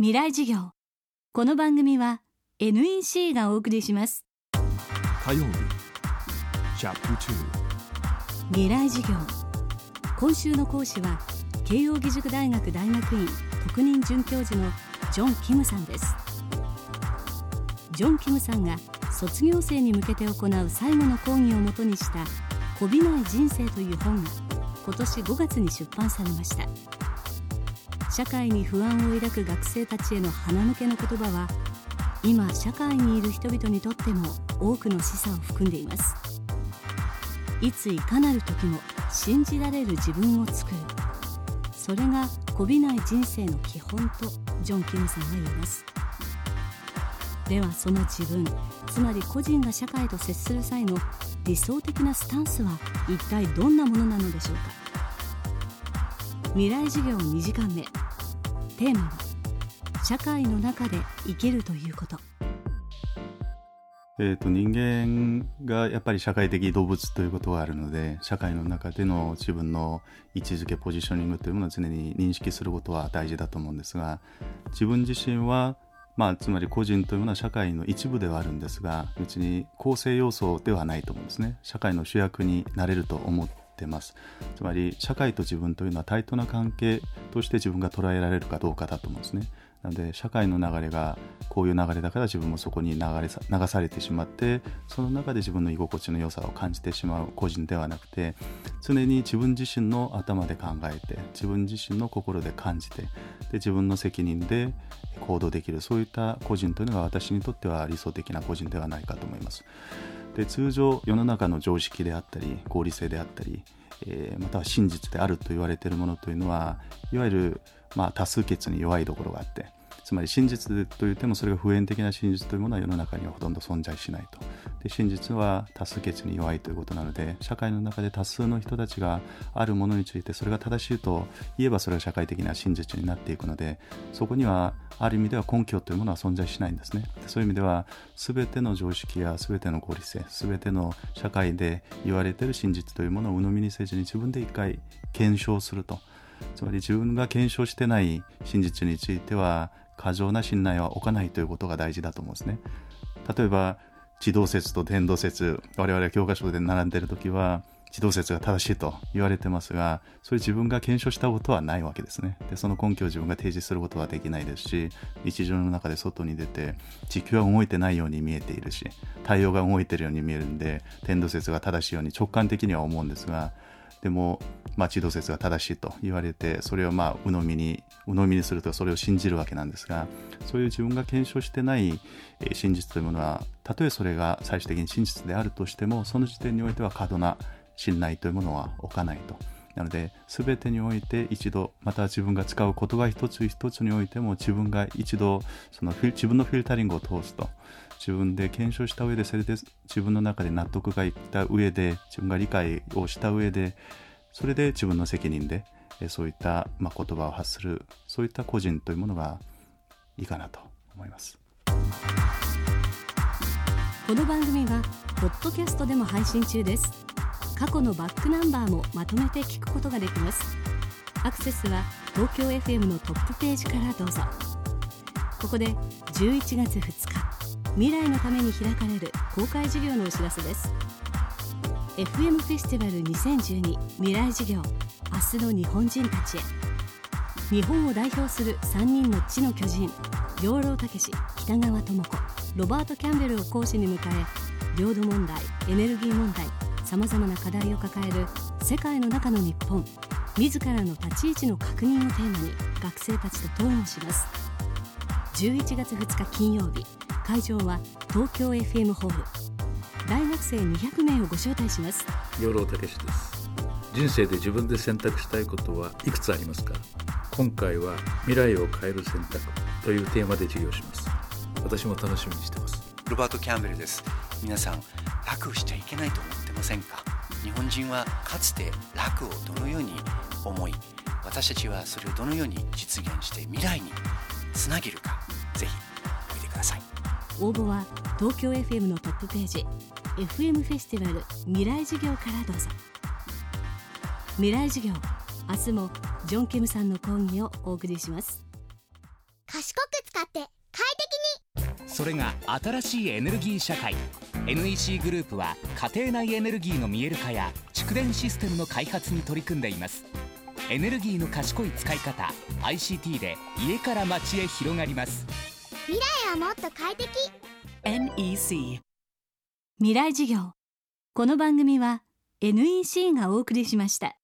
未来授業。この番組は NEC がお送りします。火曜日。未来授業。今週の講師は慶應義塾大学大学院特任准教授のジョン・キムさんです。ジョン・キムさんが卒業生に向けて行う最後の講義をもとにした「こびない人生」という本が今年5月に出版されました社会に不安を抱く学生たちへの鼻向けの言葉は今社会にいる人々にとっても多くの示唆を含んでいます。いついかなる時も信じられる自分を作る。それがこびない人生の基本とジョン・キムさんは言います。ではその自分つまり個人が社会と接する際の理想的なスタンスは一体どんなものなのでしょうか。未来授業2時間目。テーマは社会の中で生きるということ。えー、と人間がやっぱり社会的動物ということがあるので社会の中での自分の位置づけポジショニングというものを常に認識することは大事だと思うんですが自分自身は、まあ、つまり個人というものは社会の一部ではあるんですが別に構成要素ではないと思うんですね。社会の主役になれると思ってますつまり社会と自分というのは対等な関係として自分が捉えられるかどうかだと思うんですねなので社会の流れがこういう流れだから自分もそこに流れさ流されてしまってその中で自分の居心地の良さを感じてしまう個人ではなくて常に自分自身の頭で考えて自分自身の心で感じてで自分の責任で行動できるそういった個人というのが私にとっては理想的な個人ではないかと思います。で通常世の中の常識であったり合理性であったり、えー、または真実であると言われているものというのはいわゆる、まあ、多数決に弱いところがあってつまり真実といってもそれが普遍的な真実というものは世の中にはほとんど存在しないと。で真実は多数決に弱いということなので社会の中で多数の人たちがあるものについてそれが正しいと言えばそれが社会的な真実になっていくのでそこにはある意味では根拠というものは存在しないんですね。そういう意味では全ての常識や全ての合理性全ての社会で言われている真実というものを鵜呑みにせずに自分で一回検証すると。つまり自分が検証してない真実については過剰な信頼は置かないということが大事だと思うんですね。例えば、地動説と天動説、我々教科書で並んでいるときは、地動説が正しいと言われてますが、それ自分が検証したことはないわけですね。で、その根拠を自分が提示することはできないですし、日常の中で外に出て、地球は動いてないように見えているし、太陽が動いているように見えるんで、天動説が正しいように直感的には思うんですが、でも、まあ、地動説が正しいと言われてそれをまあ鵜呑みに鵜呑みにするとそれを信じるわけなんですがそういう自分が検証してない真実というものはたとえそれが最終的に真実であるとしてもその時点においては過度な信頼というものは置かないと。なので全てにおいて一度また自分が使う言葉一つ一つにおいても自分が一度その自分のフィルタリングを通すと。自分で検証した上でそれで自分の中で納得がいった上で自分が理解をした上でそれで自分の責任でそういった、まあ、言葉を発するそういった個人というものがいいかなと思います。この番組はポッドキャストでも配信中です。過去のバックナンバーもまとめて聞くことができます。アクセスは東京 FM のトップページからどうぞ。ここで11月2日未来のために開かれる公開授業のお知らせです。FM フェスティバル2012未来事業明日の日本人たちへ。日本を代表する3人の地の巨人養老孟司北川智子ロバート・キャンベルを講師に迎え領土問題エネルギー問題さまざまな課題を抱える世界の中の日本。自らの立ち位置の確認をテーマに学生たちと討論します。11月2日金曜日会場は東京 FM ホール。大学生200名をご招待します。養老孟司です。人生で自分で選択したいことはいくつありますか？今回は未来を変える選択というテーマで授業します。私も楽しみにしてます。ロバート・キャンベルです。皆さん楽しちゃいけないと思ってませんか？日本人はかつて楽をどのように思い私たちはそれをどのように実現して未来につなげるかぜひおいでください。応募は東京 FM のトップページ FM フェスティバル未来授業からどうぞ。未来授業明日もジョン・ケムさんの講義をお送りします。かしく使って快適それが新しいエネルギー社会 NEC グループは家庭内エネルギーの見える化や蓄電システムの開発に取り組んでいます。エネルギーの賢い使い方 ICT で家から街へ広がります。未来はもっと快適。NEC 未来授業。この番組は NEC がお送りしました